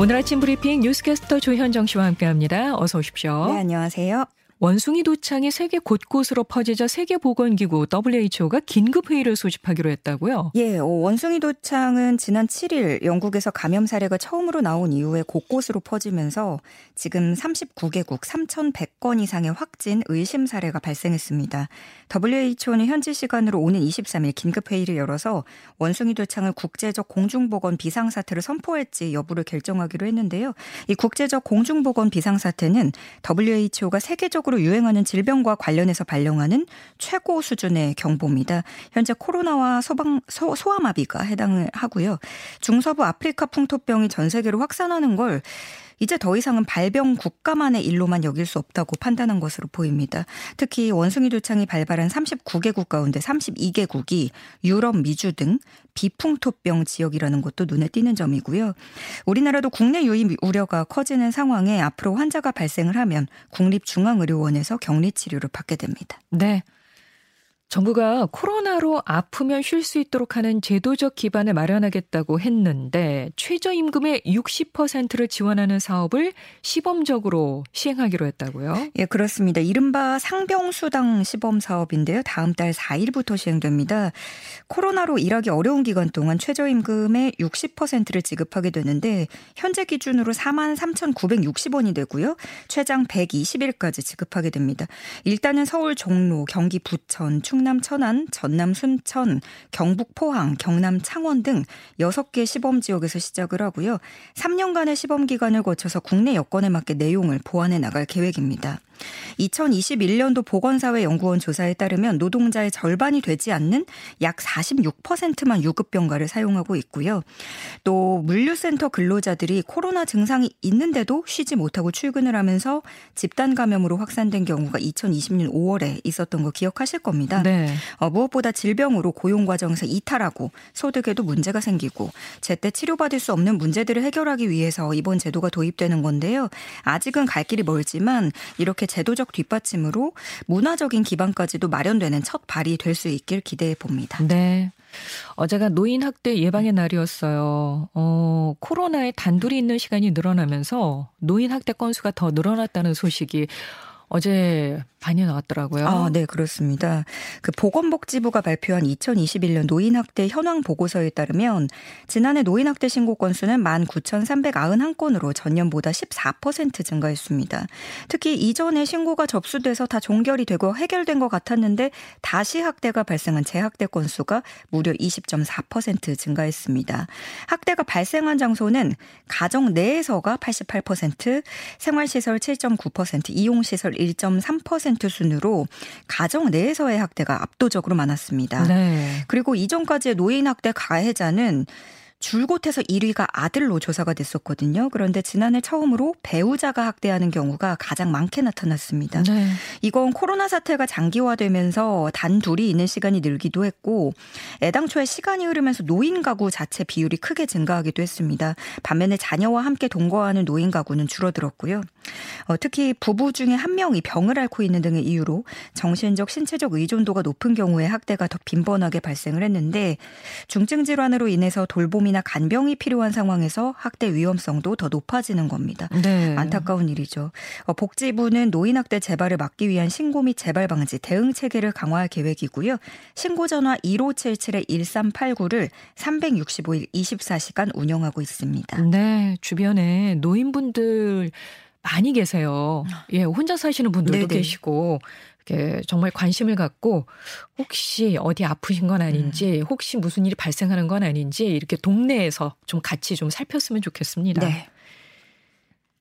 오늘 아침 브리핑 뉴스캐스터 조현정 씨와 함께합니다. 어서 오십시오. 네, 안녕하세요. 원숭이 도창이 세계 곳곳으로 퍼지자 세계보건기구 WHO가 긴급 회의를 소집하기로 했다고요? 예, 어, 원숭이 도창은 지난 7일 영국에서 감염 사례가 처음으로 나온 이후에 곳곳으로 퍼지면서 지금 39개국 3,100건 이상의 확진 의심 사례가 발생했습니다. WHO는 현지 시간으로 오는 23일 긴급 회의를 열어서 원숭이 도창을 국제적 공중보건 비상사태를 선포할지 여부를 결정하기로 했는데요. 이 국제적 공중보건 비상사태는 WHO가 세계적 세계적으로 유행하는 질병과 관련해서 발령하는 최고 수준의 경보입니다. 현재 코로나와 소방, 소, 소아마비가 해당을 하고요. 중서부 아프리카 풍토병이 전 세계로 확산하는 걸 이제 더 이상은 발병 국가만의 일로만 여길 수 없다고 판단한 것으로 보입니다. 특히 원숭이 도창이 발발한 39개국 가운데 32개국이 유럽, 미주 등 비풍토병 지역이라는 것도 눈에 띄는 점이고요. 우리나라도 국내 유입 우려가 커지는 상황에 앞으로 환자가 발생을 하면 국립중앙의료원에서 격리 치료를 받게 됩니다. 네. 정부가 코로나로 아프면 쉴 수 있도록 하는 제도적 기반을 마련하겠다고 했는데 최저임금의 60%를 지원하는 사업을 시범적으로 시행하기로 했다고요? 예, 그렇습니다. 이른바 상병수당 시범 사업인데요. 다음 달 4일부터 시행됩니다. 코로나로 일하기 어려운 기간 동안 최저임금의 60%를 지급하게 되는데 현재 기준으로 4만 3,960원이 되고요. 최장 120일까지 지급하게 됩니다. 일단은 서울 종로, 경기 부천, 충 충남 천안, 전남 순천, 경북 포항, 경남 창원 등 6개 시범 지역에서 시작을 하고요. 3년간의 시범 기간을 거쳐서 국내 여건에 맞게 내용을 보완해 나갈 계획입니다. 2021년도 보건사회연구원 조사에 따르면 노동자의 절반이 되지 않는 약 46%만 유급병가를 사용하고 있고요. 또 물류센터 근로자들이 코로나 증상이 있는데도 쉬지 못하고 출근을 하면서 집단 감염으로 확산된 경우가 2020년 5월에 있었던 거 기억하실 겁니다. 네. 어, 무엇보다 질병으로 고용 과정에서 이탈하고 소득에도 문제가 생기고 제때 치료받을 수 없는 문제들을 해결하기 위해서 이번 제도가 도입되는 건데요. 아직은 갈 길이 멀지만 이렇게 제도적 뒷받침으로 문화적인 기반까지도 마련되는 첫 발이 될 수 있길 기대해 봅니다. 네. 어제가 노인 학대 예방의 날이었어요. 어, 코로나에 단둘이 있는 시간이 늘어나면서 노인 학대 건수가 더 늘어났다는 소식이 어제 많이 나왔더라고요. 아, 네, 그렇습니다. 그 보건복지부가 발표한 2021년 노인학대 현황 보고서에 따르면 지난해 노인학대 신고 건수는 19,391건으로 전년보다 14% 증가했습니다. 특히 이전에 신고가 접수돼서 다 종결이 되고 해결된 것 같았는데 다시 학대가 발생한 재학대 건수가 무려 20.4% 증가했습니다. 학대가 발생한 장소는 가정 내에서가 88%, 생활시설 7.9%, 이용시설 1.3% 순으로 가정 내에서의 학대가 압도적으로 많았습니다. 네. 그리고 이전까지의 노인 학대 가해자는 줄곳에서 1위가 아들로 조사가 됐었거든요. 그런데 지난해 처음으로 배우자가 학대하는 경우가 가장 많게 나타났습니다. 네. 이건 코로나 사태가 장기화되면서 단 둘이 있는 시간이 늘기도 했고 애당초에 시간이 흐르면서 노인 가구 자체 비율이 크게 증가하기도 했습니다. 반면에 자녀와 함께 동거하는 노인 가구는 줄어들었고요. 어, 특히 부부 중에 한 명이 병을 앓고 있는 등의 이유로 정신적 신체적 의존도가 높은 경우에 학대가 더 빈번하게 발생을 했는데 중증 질환으로 인해서 돌봄이 암이나 간병이 필요한 상황에서 학대 위험성도 더 높아지는 겁니다. 네. 안타까운 일이죠. 어, 복지부는 노인 학대 재발을 막기 위한 신고 및 재발 방지 대응 체계를 강화할 계획이고요. 신고 전화 1577-1389를 365일 24시간 운영하고 있습니다. 네, 주변에 노인분들 많이 계세요. 예, 혼자 사시는 분들도 네네. 계시고 이렇게 정말 관심을 갖고 혹시 어디 아프신 건 아닌지 음. 혹시 무슨 일이 발생하는 건 아닌지 이렇게 동네에서 좀 같이 좀 살폈으면 좋겠습니다. 네.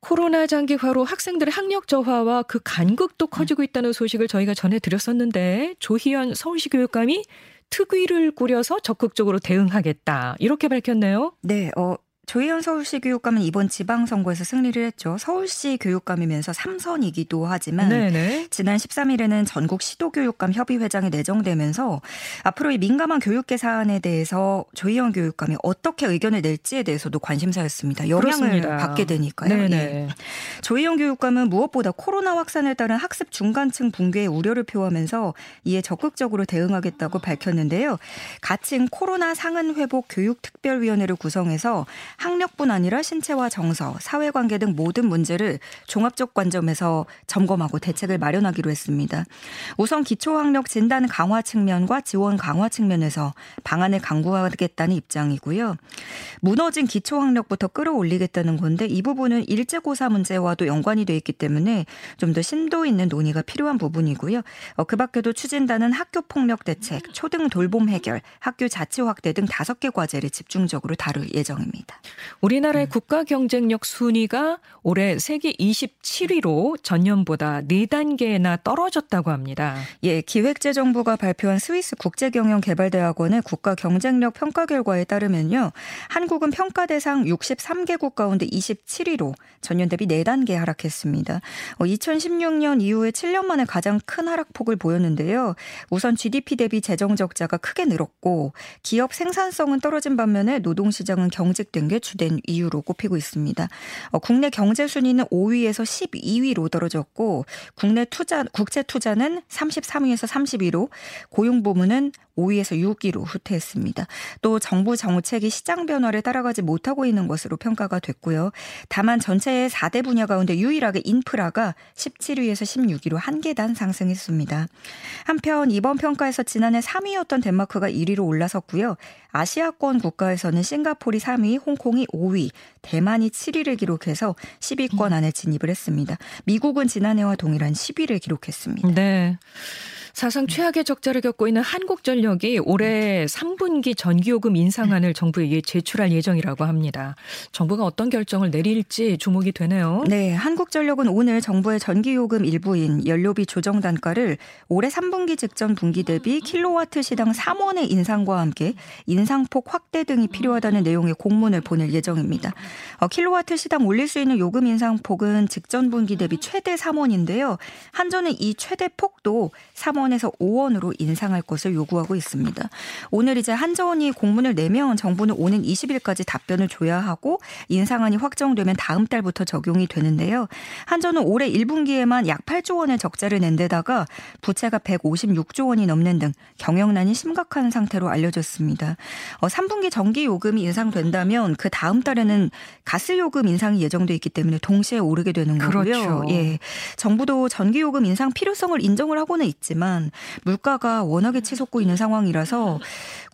코로나 장기화로 학생들의 학력 저하와 그 간극도 커지고 있다는 소식을 저희가 전해드렸었는데 조희연 서울시 교육감이 특위를 꾸려서 적극적으로 대응하겠다 이렇게 밝혔네요. 네, 어, 조희연 서울시 교육감은 이번 지방선거에서 승리를 했죠. 서울시 교육감이면서 3선이기도 하지만 네네. 지난 13일에는 전국 시도교육감 협의회장에 내정되면서 앞으로 이 민감한 교육계 사안에 대해서 조희연 교육감이 어떻게 의견을 낼지에 대해서도 관심사였습니다. 영향을 그렇습니다. 받게 되니까요. 예. 조희영 교육감은 무엇보다 코로나 확산에 따른 학습 중간층 붕괴의 우려를 표하면서 이에 적극적으로 대응하겠다고 밝혔는데요. 가칭 코로나 상흔 회복 교육 특별위원회를 구성해서 학력뿐 아니라 신체와 정서, 사회관계 등 모든 문제를 종합적 관점에서 점검하고 대책을 마련하기로 했습니다. 우선 기초학력 진단 강화 측면과 지원 강화 측면에서 방안을 강구하겠다는 입장이고요. 무너진 기초학력부터 끌어올리겠다는 건데 이 부분은 일제고사 문제와도 연관이 돼 있기 때문에 좀 더 심도 있는 논의가 필요한 부분이고요. 어, 그 밖에도 추진단은 학교 폭력 대책, 초등 돌봄 해결, 학교 자치 확대 등 다섯 개 과제를 집중적으로 다룰 예정입니다. 우리나라의 음. 국가 경쟁력 순위가 올해 세계 27위로 전년보다 4단계나 떨어졌다고 합니다. 예, 기획재정부가 발표한 스위스 국제경영개발대학원의 국가 경쟁력 평가 결과에 따르면요. 한국은 평가 대상 63개국 가운데 27위로 전년 대비 4단계 하락했습니다. 2016년 어, 이후에 7년 만에 가장 큰 하락폭을 보였는데요. 우선 GDP 대비 재정 적자가 크게 늘었고 기업 생산성은 떨어진 반면에 노동 시장은 경직된 게 주된 이유로 꼽히고 있습니다. 어, 국내 경제 순위는 5위에서 12위로 떨어졌고 국내 투자 국제 투자는 33위에서 32위로 고용 부문은 5위에서 6위로 후퇴했습니다. 또 정부 정책이 시장 변화를 따라가지 못하고 있는 것으로 평가가 됐고요. 다만 전체의 4대 분야 가운데 유일하게 인프라가 17위에서 16위로 한 계단 상승했습니다. 한편 이번 평가에서 지난해 3위였던 덴마크가 1위로 올라섰고요. 아시아권 국가에서는 싱가포르이 3위, 홍콩이 5위, 대만이 7위를 기록해서 10위권 안에 진입을 했습니다. 미국은 지난해와 동일한 10위를 기록했습니다. 네. 사상 최악의 적자를 겪고 있는 한국전력이 올해 3분기 전기요금 인상안을 정부에 제출할 예정이라고 합니다. 정부가 어떤 결정을 내릴지 주목이 되네요. 네, 한국전력은 오늘 정부의 전기요금 일부인 연료비 조정 단가를 올해 3분기 직전 분기 대비 킬로와트 시당 3원의 인상과 함께 인상폭 확대 등이 필요하다는 내용의 공문을 보낼 예정입니다. 어, 킬로와트 시당 올릴 수 있는 요금 인상폭은 직전 분기 대비 최대 3원인데요. 한전은 이 최대 폭도 3원 3원에서 5원으로 인상할 것을 요구하고 있습니다. 오늘 이제 한전이 공문을 내면 정부는 오는 20일까지 답변을 줘야 하고 인상안이 확정되면 다음 달부터 적용이 되는데요. 한전은 올해 1분기에만 약 8조 원의 적자를 낸 데다가 부채가 156조 원이 넘는 등 경영난이 심각한 상태로 알려졌습니다. 어, 3분기 전기 요금이 인상된다면 그 다음 달에는 가스 요금 인상이 예정돼 있기 때문에 동시에 오르게 되는 거고요. 그렇죠. 예. 정부도 전기 요금 인상 필요성을 인정을 하고는 있지만 물가가 워낙에 치솟고 있는 상황이라서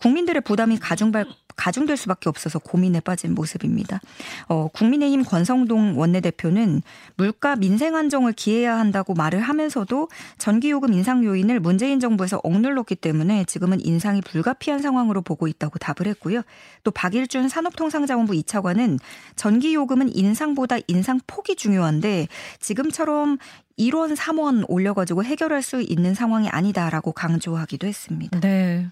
국민들의 부담이 가중발 가중될 수밖에 없어서 고민에 빠진 모습입니다. 어, 국민의힘 권성동 원내대표는 물가 민생 안정을 기해야 한다고 말을 하면서도 전기요금 인상 요인을 문재인 정부에서 억눌렀기 때문에 지금은 인상이 불가피한 상황으로 보고 있다고 답을 했고요. 또 박일준 산업통상자원부 2차관은 전기요금은 인상보다 인상 폭이 중요한데 지금처럼 1원, 3원 올려가지고 해결할 수 있는 상황이 아니다라고 강조하기도 했습니다. 네.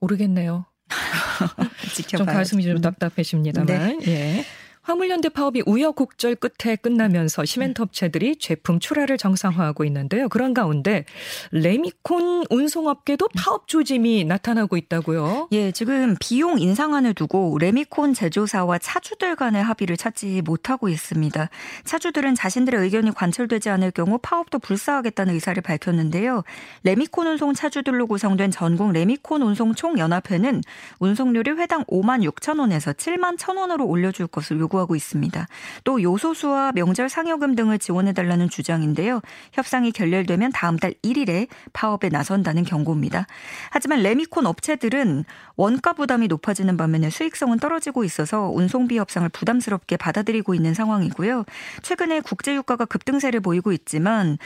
모르겠네요. 좀 가슴이 좀 답답해집니다만. 네. 예. 화물연대 파업이 우여곡절 끝에 끝나면서 시멘트 업체들이 제품 출하를 정상화하고 있는데요. 그런 가운데 레미콘 운송업계도 파업 조짐이 나타나고 있다고요. 예, 지금 비용 인상안을 두고 레미콘 제조사와 차주들 간의 합의를 찾지 못하고 있습니다. 차주들은 자신들의 의견이 관철되지 않을 경우 파업도 불사하겠다는 의사를 밝혔는데요. 레미콘 운송 차주들로 구성된 전국 레미콘 운송 총연합회는 운송료를 회당 5만 6천 원에서 7만 1천 원으로 올려줄 것을 요구 요구하고 있습니다. 또 요소수와 명절 상여금 등을 지원해달라는 주장인데요. 협상이 결렬되면 다음 달 1일에 파업에 나선다는 경고입니다. 하지만 레미콘 업체들은 원가 부담이 높아지는 반면에 수익성은 떨어지고 있어서 운송비 협상을 부담스럽게 받아들이고 있는 상황이고요. 최근에 국제유가가 급등세를 보이고 있지만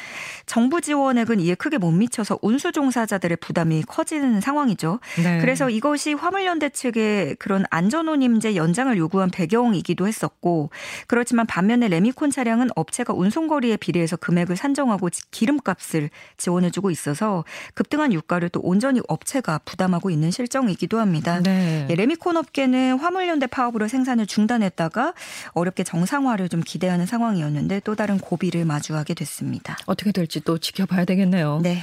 정부 지원액은 이에 크게 못 미쳐서 운수 종사자들의 부담이 커지는 상황이죠. 네. 그래서 이것이 화물연대 측의 그런 안전운임제 연장을 요구한 배경이기도 했습니다. 있었고 그렇지만 반면에 레미콘 차량은 업체가 운송거리에 비례해서 금액을 산정하고 기름값을 지원해주고 있어서 급등한 유가를 또 온전히 업체가 부담하고 있는 실정이기도 합니다. 네. 예, 레미콘 업계는 화물연대 파업으로 생산을 중단했다가 어렵게 정상화를 좀 기대하는 상황이었는데 또 다른 고비를 마주하게 됐습니다. 어떻게 될지 또 지켜봐야 되겠네요. 네.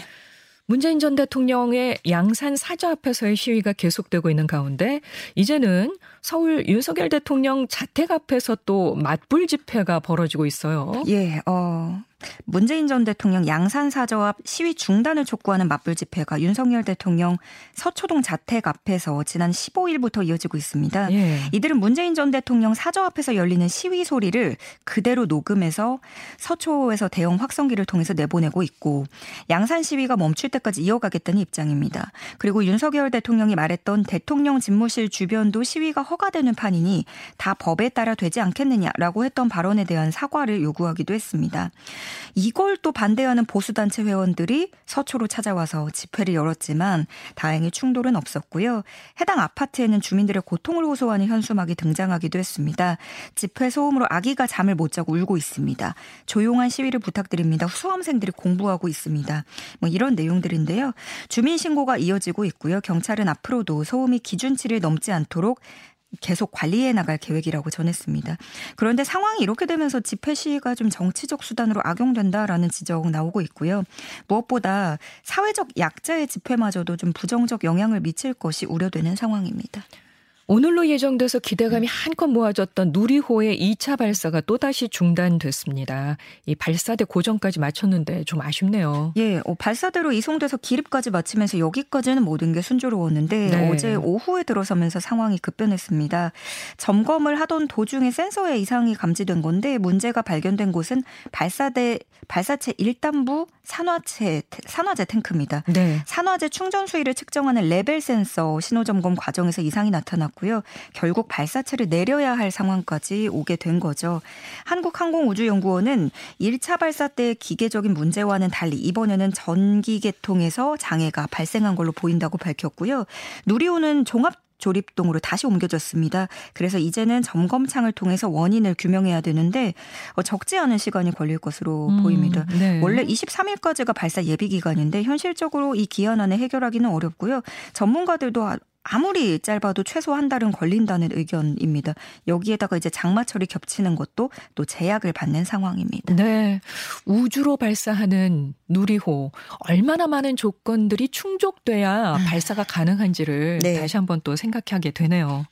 문재인 전 대통령의 양산 사저 앞에서의 시위가 계속되고 있는 가운데 이제는 서울 윤석열 대통령 자택 앞에서 또 맞불 집회가 벌어지고 있어요. 예, 어, 문재인 전 대통령 양산 사저 앞 시위 중단을 촉구하는 맞불 집회가 윤석열 대통령 서초동 자택 앞에서 지난 15일부터 이어지고 있습니다. 예. 이들은 문재인 전 대통령 사저 앞에서 열리는 시위 소리를 그대로 녹음해서 서초에서 대형 확성기를 통해서 내보내고 있고 양산 시위가 멈출 때까지 이어가겠다는 입장입니다. 그리고 윤석열 대통령이 말했던 대통령 집무실 주변도 시위가 허 가되는 판이니 다 법에 따라 되지 않겠느냐라고 했던 발언에 대한 사과를 요구하기도 했습니다. 이걸 또 반대하는 보수단체 회원들이 서초로 찾아와서 집회를 열었지만 다행히 충돌은 없었고요. 해당 아파트에는 주민들의 고통을 호소하는 현수막이 등장하기도 했습니다. 집회 소음으로 아기가 잠을 못 자고 울고 있습니다. 조용한 시위를 부탁드립니다. 수험생들이 공부하고 있습니다. 뭐 이런 내용들인데요. 주민 신고가 이어지고 있고요. 경찰은 앞으로도 소음이 기준치를 넘지 않도록 계속 관리해 나갈 계획이라고 전했습니다. 그런데 상황이 이렇게 되면서 집회 시위가 좀 정치적 수단으로 악용된다라는 지적 나오고 있고요. 무엇보다 사회적 약자의 집회마저도 좀 부정적 영향을 미칠 것이 우려되는 상황입니다. 오늘로 예정돼서 기대감이 한껏 모아졌던 누리호의 2차 발사가 또다시 중단됐습니다. 이 발사대 고정까지 마쳤는데 좀 아쉽네요. 예, 어, 발사대로 이송돼서 기립까지 마치면서 여기까지는 모든 게 순조로웠는데 네. 어제 오후에 들어서면서 상황이 급변했습니다. 점검을 하던 도중에 센서에 이상이 감지된 건데 문제가 발견된 곳은 발사대 발사체 1단부 산화체 산화제 탱크입니다. 네. 산화제 충전 수위를 측정하는 레벨 센서 신호 점검 과정에서 이상이 나타났고 요. 결국 발사체를 내려야 할 상황까지 오게 된 거죠. 한국항공우주연구원은 1차 발사 때 기계적인 문제와는 달리 이번에는 전기 계통에서 장애가 발생한 걸로 보인다고 밝혔고요. 누리호는 종합 조립동으로 다시 옮겨졌습니다. 그래서 이제는 점검창을 통해서 원인을 규명해야 되는데 어, 적지 않은 시간이 걸릴 것으로 음, 보입니다. 네. 원래 23일까지가 발사 예비 기간인데 현실적으로 이 기한 안에 해결하기는 어렵고요. 전문가들도 아무리 짧아도 최소 한 달은 걸린다는 의견입니다. 여기에다가 이제 장마철이 겹치는 것도 또 제약을 받는 상황입니다. 네. 우주로 발사하는 누리호 얼마나 많은 조건들이 충족돼야 음. 발사가 가능한지를 네. 다시 한번 또 생각하게 되네요.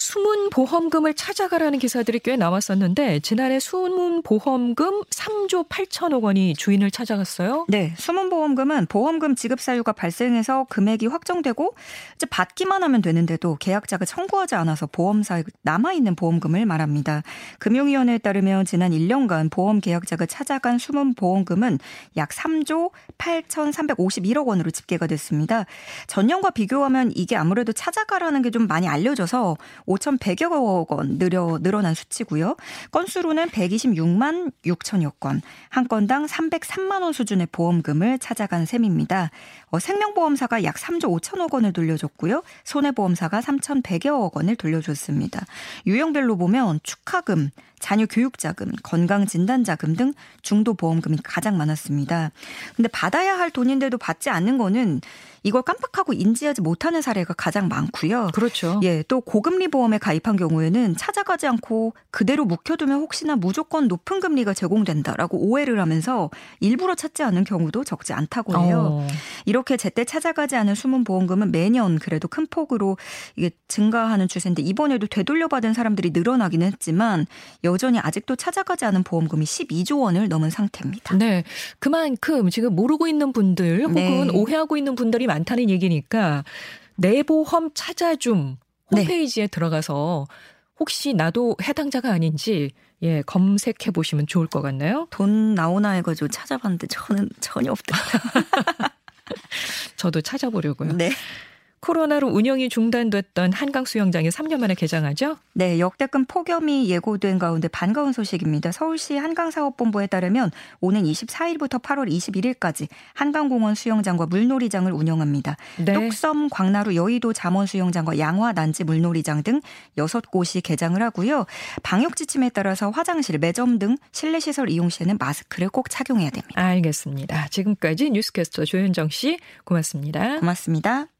숨은 보험금을 찾아가라는 기사들이 꽤 나왔었는데 지난해 숨은 보험금 3조 8천억 원이 주인을 찾아갔어요. 네, 숨은 보험금은 보험금 지급 사유가 발생해서 금액이 확정되고 이제 받기만 하면 되는데도 계약자가 청구하지 않아서 보험사에 남아 있는 보험금을 말합니다. 금융위원회에 따르면 지난 1년간 보험 계약자가 찾아간 숨은 보험금은 약 3조 8,351억 원으로 집계가 됐습니다. 전년과 비교하면 이게 아무래도 찾아가라는 게 좀 많이 알려져서 5,100여 원 늘어, 늘어난 수치고요. 건수로는 126만 6천여 건, 한 건당 303만 원 수준의 보험금을 찾아간 셈입니다. 어, 생명보험사가 약 3조 5천억 원을 돌려줬고요. 손해보험사가 3,100여억 원을 돌려줬습니다. 유형별로 보면 축하금, 자녀 교육자금, 건강진단자금 등 중도보험금이 가장 많았습니다. 근데 받아야 할 돈인데도 받지 않는 거는 이걸 깜빡하고 인지하지 못하는 사례가 가장 많고요. 그렇죠. 예, 또 고금리 보험에 가입한 경우에는 찾아가지 않고 그대로 묵혀두면 혹시나 무조건 높은 금리가 제공된다라고 오해를 하면서 일부러 찾지 않은 경우도 적지 않다고 해요. 어. 이 렇게 제때 찾아가지 않은 숨은 보험금은 매년 그래도 큰 폭으로 이게 증가하는 추세인데 이번에도 되돌려받은 사람들이 늘어나긴 했지만 여전히 아직도 찾아가지 않은 보험금이 12조 원을 넘은 상태입니다. 네. 그만큼 지금 모르고 있는 분들 혹은 네. 오해하고 있는 분들이 많다는 얘기니까 내 보험 찾아줌 네. 홈페이지에 네. 들어가서 혹시 나도 해당자가 아닌지 예, 검색해 보시면 좋을 것 같나요? 돈 나오나 해가지고 찾아봤는데 저는 전혀 없더라고요. 저도 찾아보려고요. 네. 코로나로 운영이 중단됐던 한강 수영장이 3년 만에 개장하죠? 네, 역대급 폭염이 예고된 가운데 반가운 소식입니다. 서울시 한강사업본부에 따르면 오는 24일부터 8월 21일까지 한강공원 수영장과 물놀이장을 운영합니다. 네. 뚝섬, 광나루, 여의도 잠원 수영장과 양화 난지 물놀이장 등 6곳이 개장을 하고요. 방역 지침에 따라서 화장실, 매점 등 실내 시설 이용 시에는 마스크를 꼭 착용해야 됩니다. 알겠습니다. 지금까지 뉴스캐스터 조현정 씨 고맙습니다. 고맙습니다.